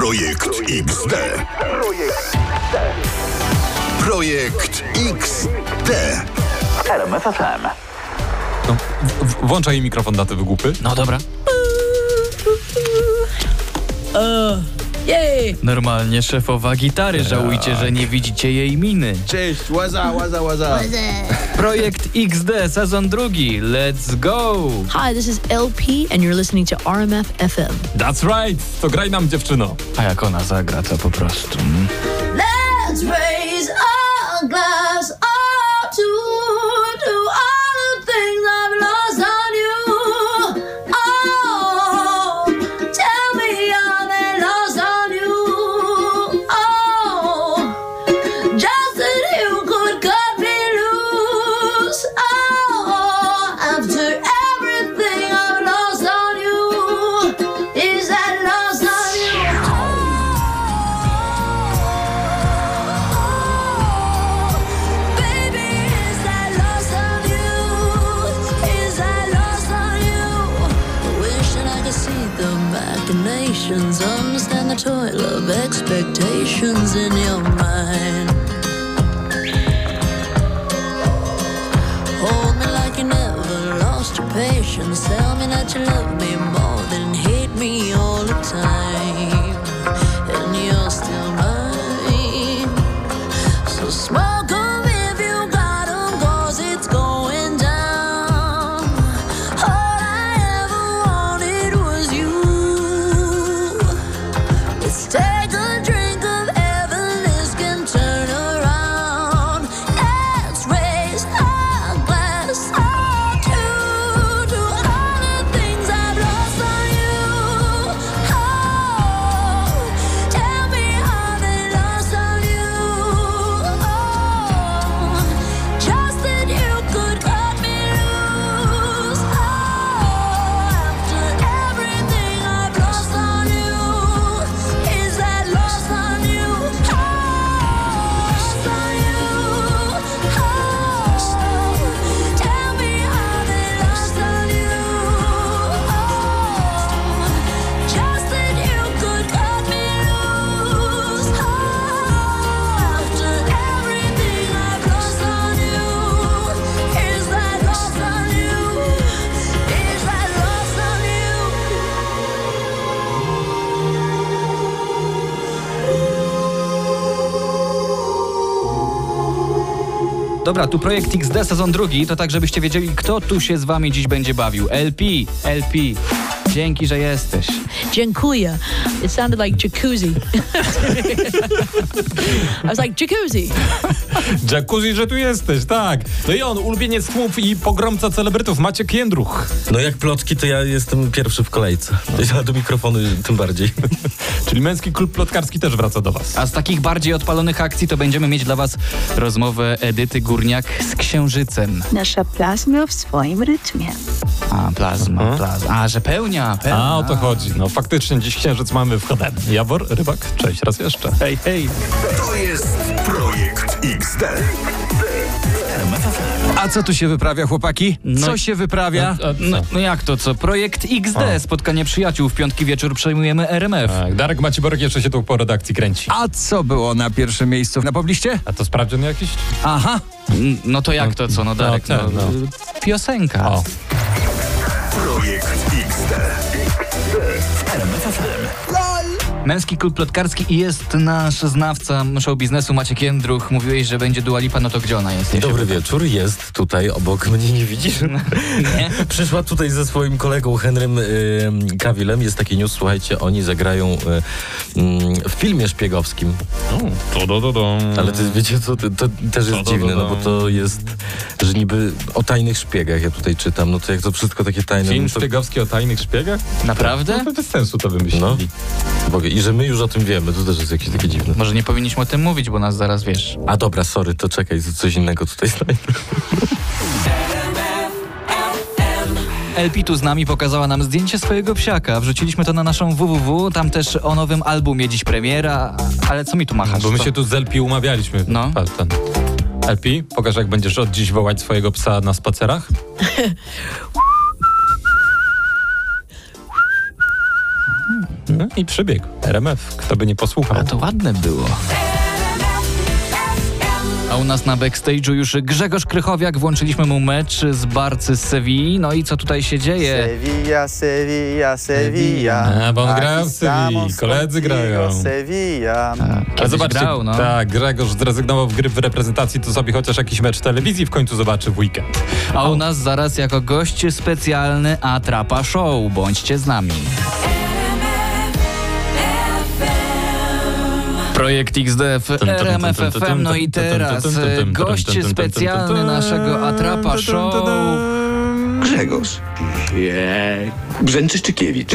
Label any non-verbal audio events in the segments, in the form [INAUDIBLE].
Projekt XD. Projekt XD. RMFFM. No, w- włączaj mikrofon na te wygłupy. No dobra. Jej! Normalnie szefowa gitary, żałujcie, że nie widzicie jej miny. Cześć, łaza, łaza, łaza. Projekt XD, sezon drugi, let's go! Hi, this is LP, and you're listening to RMF FM. That's right! To graj nam, dziewczyno. A jak ona zagra, to po prostu... mm. Let's raise our glass Dobra, tu projekt XD, sezon drugi, to tak, żebyście wiedzieli, kto tu się z wami dziś będzie bawił. LP, LP, dzięki, że jesteś. Dziękuję. It sounded like jacuzzi. [LAUGHS] I was like, jacuzzi. Jacuzzi, że tu jesteś, tak. No i on, ulubieniec tłumów i pogromca celebrytów, Maciek Jędruch. No jak plotki, to ja jestem pierwszy w kolejce. Ja do mikrofonu tym bardziej. [LAUGHS] Czyli męski klub plotkarski też wraca do was. A z takich bardziej odpalonych akcji to będziemy mieć dla was rozmowę Edyty Górniak z Księżycem. Nasza plazma w swoim rytmie. A, plazma, plazma. A, że pełnia, pełnia. A o to chodzi. No faktycznie dziś księżyc mamy w HDM. Jawor, Rybak, cześć raz jeszcze. Hej, hej. To jest Projekt XD. A co tu się wyprawia, chłopaki? No Co się wyprawia? A, a? No, no jak to co? Projekt XD, O. spotkanie przyjaciół. W piątki wieczór przejmujemy RMF. Tak, Darek Maciborek jeszcze się tu po redakcji kręci. A co było na pierwszym miejscu na pobliście? A to sprawdzian jakiś? Aha, N- No to jak to co? No Darek, No, no, ten, no. piosenka. O. Projekt XD. RMFFM. Męski klub plotkarski i jest nasz znawca show biznesu Maciek Jędruch. Mówiłeś, że będzie Dua Lipa, no to gdzie ona jest? Dobry wieczór, jest tutaj obok mnie, nie widzisz? [LAUGHS] Nie? Przyszła tutaj ze swoim kolegą Henrym y, Kawilem. Jest taki news, słuchajcie, oni zagrają y, mm, w filmie szpiegowskim. To, do, do, do. Ale to, wiecie co, to, to też jest To, to, dziwne, to, no bo to jest, że niby o tajnych szpiegach ja tutaj czytam, no to jak to wszystko takie tajne. Film no to, szpiegowski o tajnych szpiegach? Naprawdę? No to bez sensu to wymyślili. No. I że my już o tym wiemy, to też jest jakieś takie dziwne. Może nie powinniśmy o tym mówić, bo nas zaraz wiesz. A dobra, sorry, to czekaj, coś innego tutaj znajdę. LP tu z nami pokazała nam zdjęcie swojego psiaka. Wrzuciliśmy to na naszą www. Tam też o nowym albumie dziś premiera. Ale co mi tu machasz? Bo my Co? się tu z LP umawialiśmy. No. Ten. LP, pokaż jak będziesz od dziś wołać swojego psa na spacerach. [LAUGHS] No I przybiegł. RMF. Kto by nie posłuchał. A to ładne było. A u nas na backstage'u już Grzegorz Krychowiak. Włączyliśmy mu mecz z Barcy z Sewilli. No i co tutaj się dzieje? Sevilla, Sevilla, Sevilla. A, bo on grał w Sewilli, koledzy grają. Sevilla. Ale Kiedyś zobaczcie, grał, no. tak, Grzegorz zrezygnował w gry w reprezentacji, to sobie chociaż jakiś mecz telewizji w końcu zobaczy w weekend. A u nas zaraz jako gość specjalny Atrapa Show. Bądźcie z nami. Projekt XD w RMF FM. No i teraz e, gość specjalny naszego Atrapa Show. Grzegorz. Nie. Brzęczyszczykiewicz.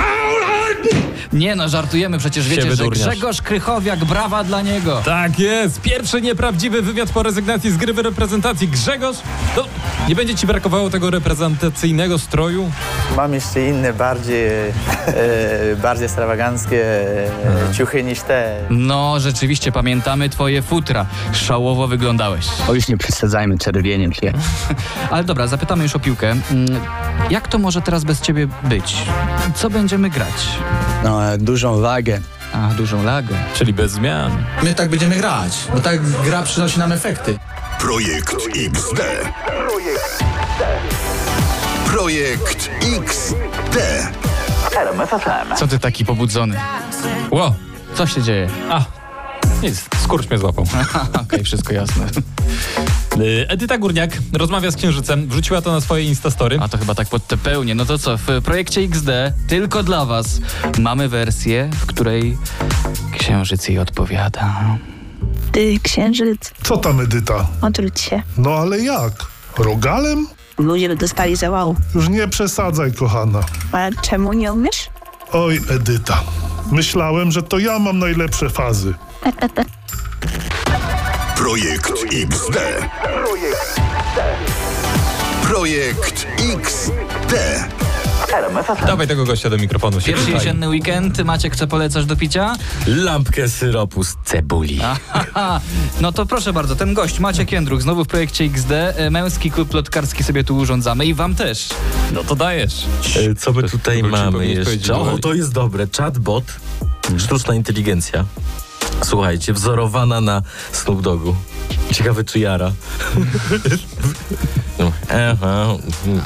Nie no, żartujemy, przecież wiecie, że. Grzegorz Krychowiak, brawa dla niego. Tak jest! Pierwszy nieprawdziwy wywiad po rezygnacji z gry w reprezentacji. Grzegorz, no, nie będzie ci brakowało tego reprezentacyjnego stroju? Mam jeszcze inne, bardziej, e, bardziej ekstrawaganckie e, ciuchy niż te. No, rzeczywiście pamiętamy twoje futra. Szałowo wyglądałeś. O już nie przesadzajmy czerwieniem się. [LAUGHS] Ale dobra, zapytamy już o piłkę. Mm, Jak to może teraz bez ciebie być? Co będziemy grać? No, e, dużą wagę. A, dużą lagę. Czyli bez zmian. My tak będziemy grać, bo tak gra przynosi nam efekty. Projekt XD. Projekt XD. Co ty taki pobudzony? Ło! Co się dzieje? A, nic, skurcz mnie złapał. [LAUGHS] Okej, wszystko jasne. Y, Edyta Górniak rozmawia z Księżycem, wrzuciła to na swoje Instastory. A to chyba tak pod te pełnie. No to co, w projekcie XD tylko dla was mamy wersję, w której księżyc jej odpowiada. Ty, księżyc, Co tam, Edyta? odwróć się. No ale jak? Rogalem? Ludzie by dostali zawału. Już nie przesadzaj, kochana. Ale czemu nie umiesz? Oj, Edyta. Myślałem, że to ja mam najlepsze fazy. [LAUGHS] Projekt XD. Projekt XD. Dawaj tego gościa do mikrofonu. się Pierwszy tutaj. jesienny weekend. Maciek, co polecasz do picia? Lampkę syropu z cebuli. [LAUGHS] Haha, no to proszę bardzo, ten gość, Maciek Jędruk, znowu w projekcie XD. E, Męski klub plotkarski sobie tu urządzamy i wam też. No to dajesz. E, Co my tutaj mamy jeszcze? O, to jest dobre. Chatbot, sztuczna inteligencja. Słuchajcie, wzorowana na Snoop Dogu. Ciekawe, czy jara. [LAUGHS] No, Aha.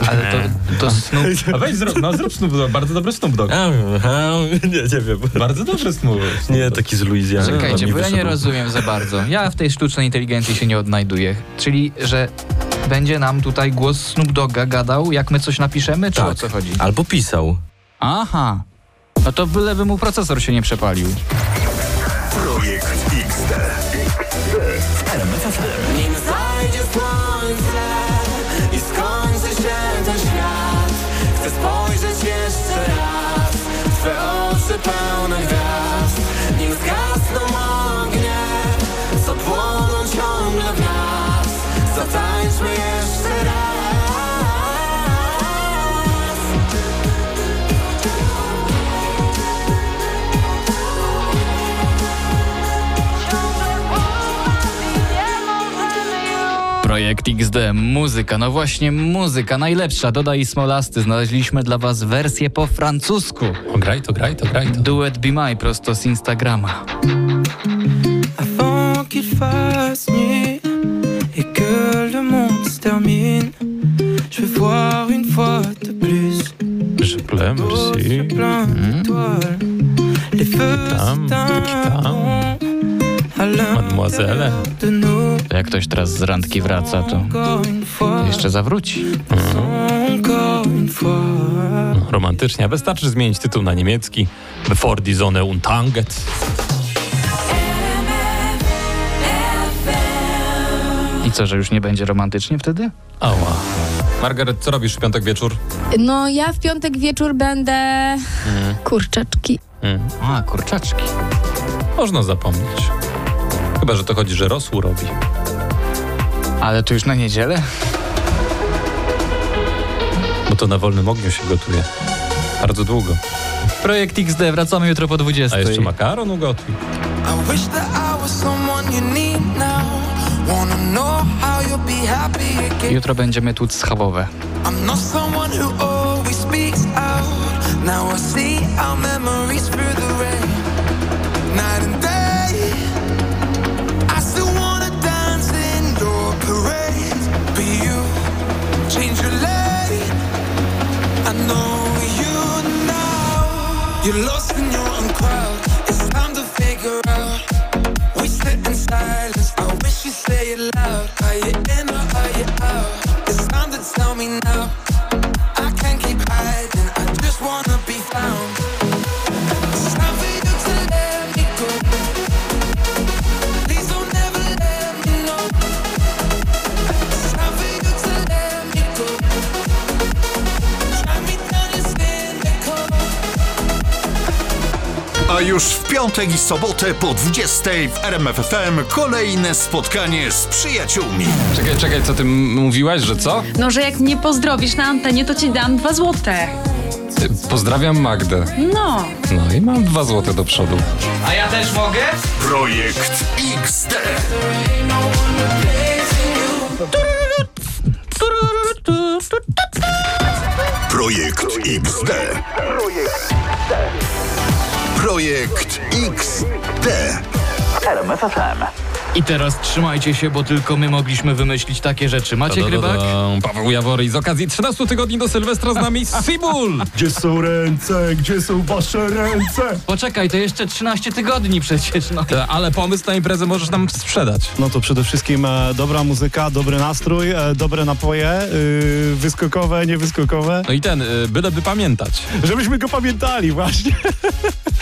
Ale to, to Snoop... A weź zrób, no zrób Snoop Dogg, bardzo dobry Snoop Dogg. Aha. Nie, nie wiem. Bardzo dobry Snoop Nie, taki z Luizjany. Czekajcie, bo ja nie rozumiem za bardzo. Ja w tej sztucznej inteligencji się nie odnajduję. Czyli, że będzie nam tutaj głos Snoop Dogga gadał, jak my coś napiszemy, czy Tak. o co chodzi? Albo pisał. Aha. No to byleby mu procesor się nie przepalił. Projekt XD. Nim zajdzie słońce i skończy się ten świat Chcę spojrzeć jeszcze raz w Twe oczy pełne gwiazd Nim zgasną ognie, co płoną ciągle w nas Zatańczmy jeszcze Projekt XD, muzyka, no właśnie muzyka, najlepsza, dodaj smolasty, znaleźliśmy dla was wersję po francusku. O, graj to, graj to, graj to. Duet Be My prosto z Instagrama. Avant qu'il fasse nuit et que le monde se termine, je vais voir une fois de plus Je pleure, merci. plein d'étoiles. Les feux s'éteindront Mademoiselle. nous. Jak ktoś teraz z randki wraca, to jeszcze zawróci. fois. Romantycznie, a wystarczy zmienić tytuł na niemiecki. Before die Sonne untergeht. I co, że już nie będzie romantycznie wtedy? Ała. Margaret, co robisz w piątek wieczór? No ja w piątek wieczór będę kurczaczki. Mm. A, kurczaczki. Można zapomnieć. Chyba, że to chodzi, że rosół robi. Ale to już na niedzielę? Bo to na wolnym ogniu się gotuje. Bardzo długo. Projekt XD, wracamy jutro po 20. A jeszcze makaron ugotuj. I wish that I was someone you need now. Wanna know how you'll be happy again. Jutro będziemy tłuc schabowe. I'm not someone who już w piątek i sobotę po 20 w RMFFM kolejne spotkanie z przyjaciółmi. Czekaj, czekaj, co ty m- mówiłaś, że co? No, że jak mnie pozdrowisz na antenie, to ci dam dwa złote. Y, Pozdrawiam Magdę. No. No i mam dwa złote do przodu. A ja też mogę? Projekt XD. Projekt XD. Projekt Projekt XT. RMFFM. I teraz trzymajcie się, bo tylko my mogliśmy wymyślić takie rzeczy. Macie Rybak? Paweł Jawory z okazji 13 tygodni do Sylwestra z nami [LAUGHS] Sibul. Gdzie są ręce? Gdzie są wasze ręce? Poczekaj, to jeszcze 13 tygodni przecież, no. E, Ale pomysł na imprezę możesz nam sprzedać. No to przede wszystkim e, dobra muzyka, dobry nastrój, e, dobre napoje, y, wyskokowe, niewyskokowe. No i ten, y, byleby pamiętać. Żebyśmy go pamiętali właśnie.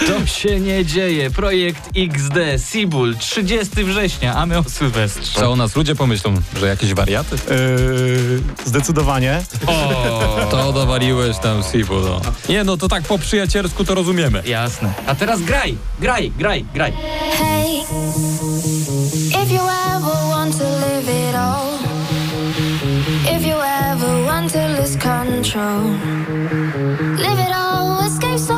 To się nie dzieje. Projekt XD, Sibul, 30 września, a my o Sylwestrze. Co o nas ludzie pomyślą, że jakieś wariaty? Y, zdecydowanie. O, To dowaliłeś tam Sibul. No. Nie no, to tak po przyjacielsku to rozumiemy. jasne. A teraz graj, graj, graj, graj. Hey, if you ever want to live it all, if you ever want to lose control, live it all, escape so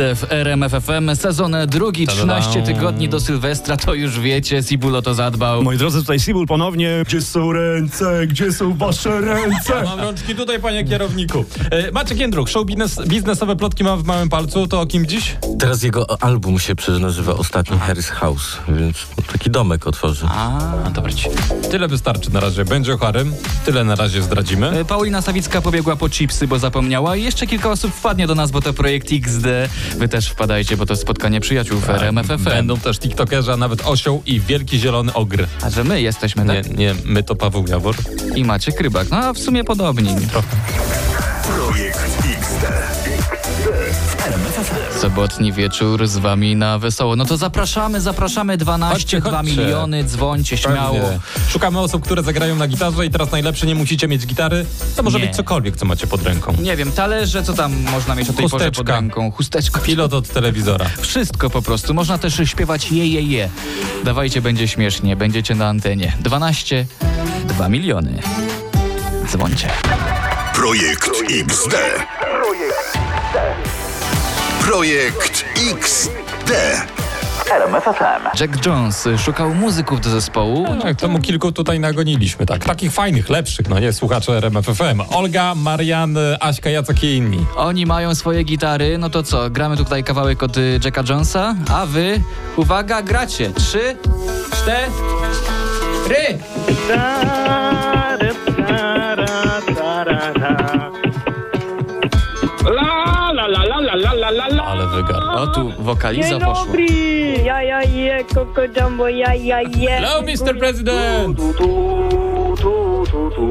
XD w RMFFM, sezon drugi, Ta-da-dam. 13 tygodni do Sylwestra, to już wiecie, Sibulo to zadbał. Moi drodzy, tutaj Sibul ponownie. Gdzie są ręce? Gdzie są wasze ręce? Mam rączki tutaj, panie kierowniku. E, Maciek Jędruk, show biznes, biznesowe plotki ma w małym palcu, to o kim dziś? Teraz jego album się przecież nazywa Ostatni Harris House, więc taki domek otworzy. A, dobra ci. Tyle wystarczy na razie. Będzie o Harym, tyle na razie zdradzimy. E, Paulina Sawicka pobiegła po chipsy, bo zapomniała i jeszcze kilka osób wpadnie do nas, bo to projekt XD. Wy też wpadajcie, bo to spotkanie przyjaciół w RMFFM. Będą też tiktokerzy, a nawet osioł i wielki zielony ogr. A że my jesteśmy, Nie, tak? nie, my to Paweł Jawor. I Maciek Rybak. No a w sumie podobni. Projekt XD. Sobotni wieczór z wami na wesoło. No to zapraszamy, zapraszamy 12, Chodźcie, 2 chodźcie. miliony, dzwońcie śmiało. Pewnie. Szukamy osób, które zagrają na gitarze i teraz najlepsze nie musicie mieć gitary. To może Nie. być cokolwiek, co macie pod ręką. Nie wiem, talerze, co tam można mieć o tej porze pod Chusteczka. ręką? Chusteczka. Pilot od telewizora. Wszystko po prostu. Można też śpiewać je, je, je. Dawajcie, będzie śmiesznie. Będziecie na antenie. 12, 2 miliony. Dzwońcie. Projekt XD. Projekt XD. RMFFM. Jack Jones szukał muzyków do zespołu. No, jak temu kilku tutaj nagoniliśmy, tak. Takich fajnych, lepszych, no nie, słuchacze RMFFM. Olga, Marian, Aśka, Jacek i inni. Oni mają swoje gitary, no to co? Gramy tutaj kawałek od Jacka Jonesa, a wy, uwaga, gracie. Trzy, cztery. O, tu wokaliza Dzień poszła. dobry! Ja, ja, je, koko jumbo, ja, ja, je. Hello, Mr. President! Tu, tu, tu, tu, tu.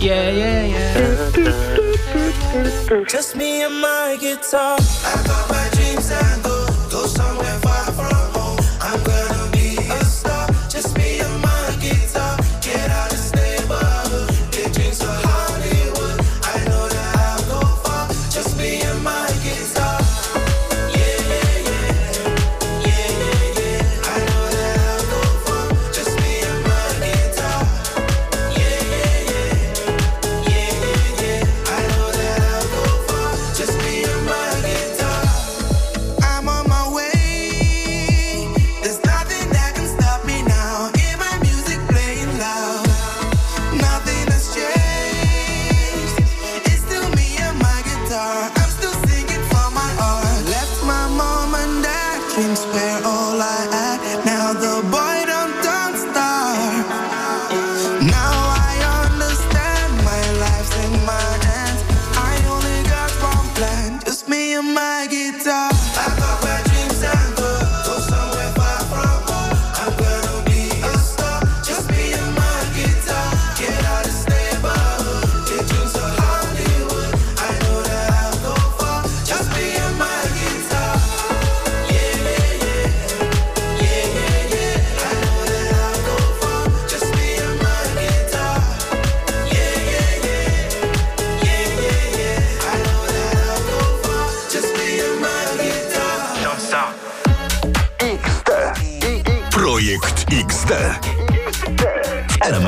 Yeah, yeah, yeah. Just me and my guitar.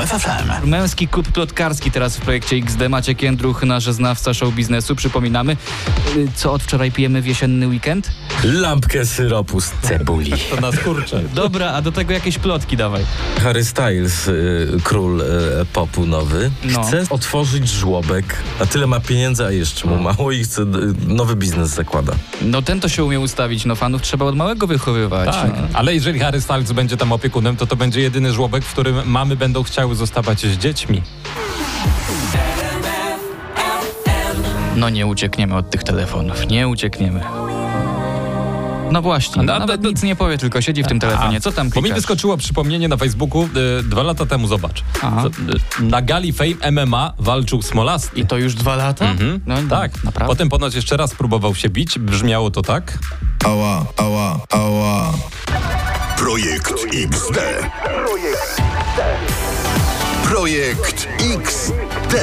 W RMF FM. Męski klub plotkarski teraz w projekcie XD. Maciek Jędruch, nasz znawca show biznesu. Przypominamy, y, co od wczoraj pijemy w jesienny weekend? Lampkę syropu z cebuli. To nas kurczę. Dobra, a do tego jakieś plotki dawaj. Harry Styles, y, król y, popu nowy, No. chce otworzyć żłobek, a tyle ma pieniędzy, a jeszcze mu mało i chce y, nowy biznes zakłada. No ten to się umie ustawić, no fanów trzeba od małego wychowywać. Tak, No. ale jeżeli Harry Styles będzie tam opiekunem, to to będzie jedyny żłobek, w którym mamy będą chciały zostawać z dziećmi. No nie uciekniemy od tych telefonów, nie uciekniemy. No właśnie, No, nawet to- nic nie powie, tylko siedzi w tym telefonie. Co tam Bo mi klikasz? wyskoczyło przypomnienie na Facebooku y, dwa lata temu, zobacz. Z- y, na gali Fame MMA walczył Smolasty. I to już dwa lata? Mhm. No, tak. naprawdę? Potem ponoć jeszcze raz próbował się bić. Brzmiało to tak. Ała, ała, ała. Projekt XD. Projekt XD.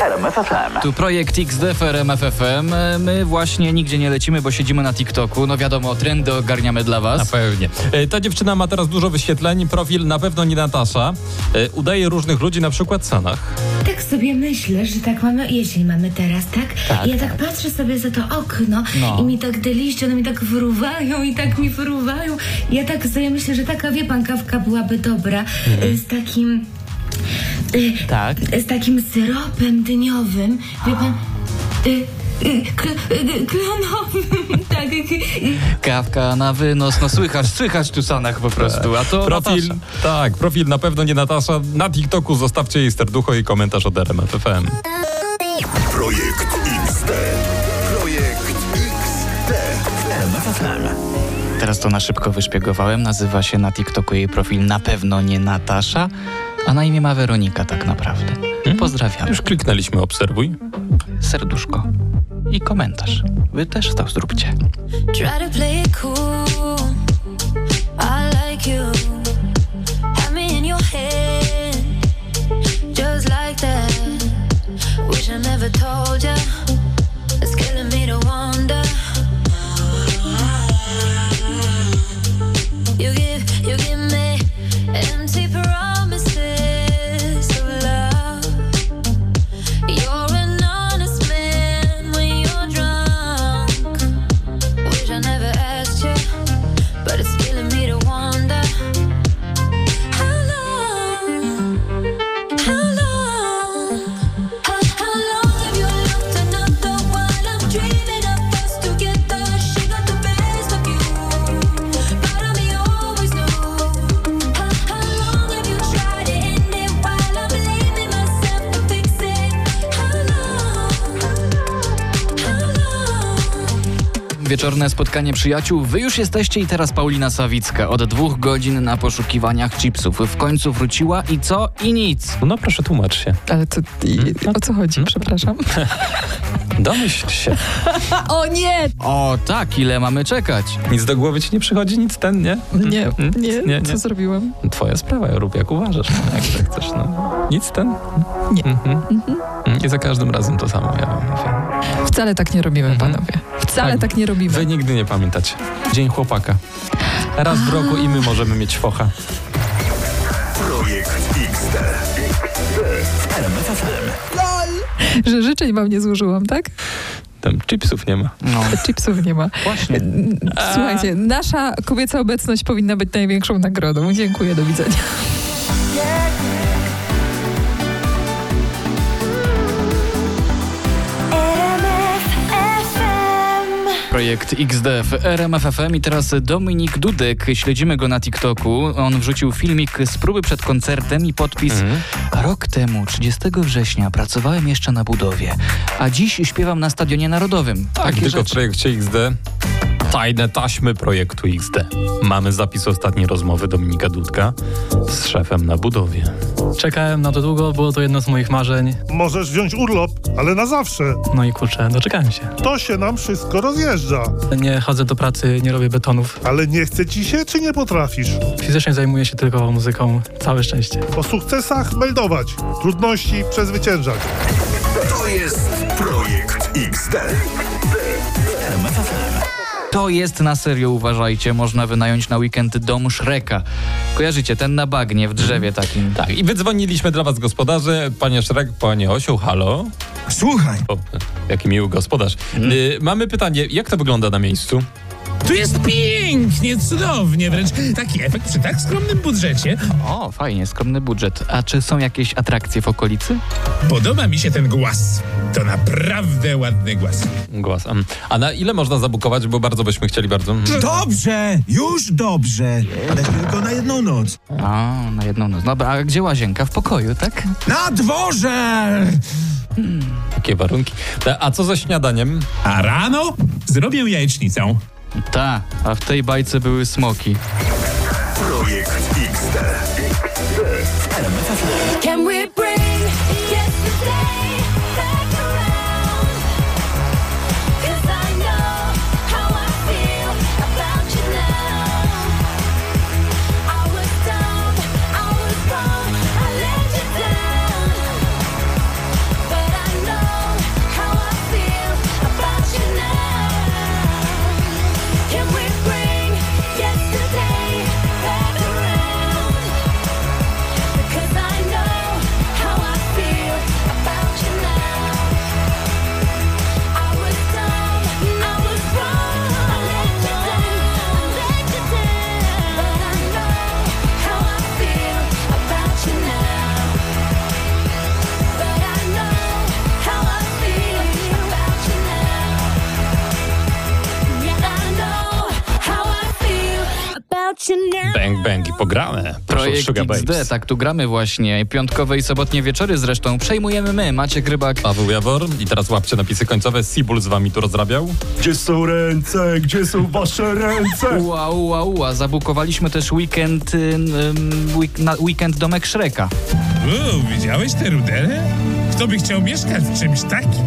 RMF FM. Tu projekt XD w RMF FM. E, My właśnie nigdzie nie lecimy, bo siedzimy na TikToku. No wiadomo, trendy ogarniamy dla was. Na pewnie. E, Ta dziewczyna ma teraz dużo wyświetleń. Profil na pewno nie Natasza. E, Udaje różnych ludzi, na przykład Sanach. Tak sobie myślę, że tak mamy, jesień mamy teraz, tak? Tak, I ja tak patrzę sobie za to okno No. i mi tak te liście, one mi tak wyruwają i tak mi wyruwają. Ja tak sobie myślę, że taka, wie pan, kawka byłaby dobra Mhm. z takim... y, Tak. Z takim syropem dyniowym, wie pan... Y, y, y, klonowym, [LAUGHS] tak. y, y, Kawka na wynos, no słychać, słychać tu Sanach po prostu, a to Profil, Natasza. tak, profil na pewno nie Natasza. Na TikToku zostawcie jej serducho i komentarz od RMF FM. Projekt XD. Projekt XD. Teraz to na szybko wyszpiegowałem. Nazywa się na TikToku jej profil na pewno nie Natasza, a na imię ma Weronika tak naprawdę. Pozdrawiam. Już kliknęliśmy obserwuj. Serduszko. I komentarz. Wy też to zróbcie. Try Wieczorne spotkanie przyjaciół. Wy już jesteście i teraz Paulina Sawicka. Od dwóch godzin na poszukiwaniach chipsów. W końcu wróciła i co? I nic. No proszę, tłumacz się. Ale to i, o co chodzi, przepraszam? [LAUGHS] Domyśl się. [LAUGHS] o nie! O tak, ile mamy czekać? Nic do głowy ci nie przychodzi, nic ten, nie? Nie, Mm, nie, nie, co nie. zrobiłam? Twoja sprawa, rób jak uważasz, no, jak tak [LAUGHS] chcesz. No. Nic ten? Nie. Mhm. I za każdym razem to samo, ja wam mówię. Wcale tak nie robimy, panowie. Wcale Tak. tak nie robimy. Wy nigdy nie pamiętacie. Dzień chłopaka. Raz w roku i my możemy mieć focha. Projekt XD. W FM. [LAUGHS] Że życzeń wam nie złożyłam, tak? Tam chipsów nie ma. No. [LAUGHS] Chipsów nie ma. Właśnie. Słuchajcie, nasza kobieca obecność powinna być największą nagrodą. Dziękuję, do widzenia. Projekt XD w RMFFM i teraz Dominik Dudek. Śledzimy go na TikToku. On wrzucił filmik z próby przed koncertem i podpis Mhm. Rok temu, 30 września, pracowałem jeszcze na budowie, a dziś śpiewam na Stadionie Narodowym. Tak, Takie tylko w rzeczy. projekcie XD tajne taśmy projektu XD. Mamy zapis ostatniej rozmowy Dominika Dudka z szefem na budowie. Czekałem na to długo, było to jedno z moich marzeń. Możesz wziąć urlop, ale na zawsze. No i kurczę, doczekałem się. To się nam wszystko rozjeżdża. Nie chodzę do pracy, nie robię betonów. Ale nie chce ci się, czy nie potrafisz? Fizycznie zajmuję się tylko muzyką. Całe szczęście. O sukcesach meldować, trudności przezwyciężać. To jest projekt XD. To jest na serio, uważajcie, można wynająć na weekend dom Szreka. Kojarzycie, ten na bagnie w drzewie takim. Tak, i wydzwoniliśmy dla was gospodarze. Panie Szrek, panie Osioł, halo. Słuchaj. O, jaki miły gospodarz. Y, mamy pytanie, jak to wygląda na miejscu? Tu jest pięknie, cudownie, wręcz taki efekt przy tak skromnym budżecie. O, fajnie, skromny budżet. A czy są jakieś atrakcje w okolicy? Podoba mi się ten głaz. To naprawdę ładny głaz. Em. A na ile można zabukować, bo bardzo byśmy chcieli bardzo. Mhm. Dobrze, już dobrze, ale tylko na jedną noc. A, na jedną noc. Dobra, a gdzie łazienka? W pokoju, tak? Na dworze! Takie warunki. A co ze śniadaniem? A rano zrobię jajecznicę. Ta, a w tej bajce były smoki. Projekt XD. Can Bang, bang i pogramy. Proszę Projekt Sugar XD, Babes. tak tu gramy właśnie. Piątkowe i sobotnie wieczory zresztą przejmujemy my, Maciek Rybak. Paweł Jawor i teraz łapcie napisy końcowe. Sibul z wami tu rozrabiał. Gdzie są ręce? Gdzie są wasze ręce? [LAUGHS] Ua, ua, ua. Zabukowaliśmy też weekend, ym, week, na weekend domek Szreka. Uuu, widziałeś te rudele? Kto by chciał mieszkać w czymś takim?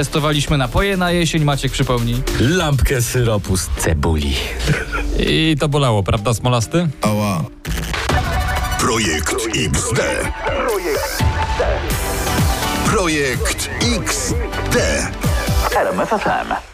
Testowaliśmy napoje na jesień, Maciek przypomnij. Lampkę syropu z cebuli. I to bolało, prawda, Smolasty? Ała. Projekt XD. Projekt XD. RMF FM.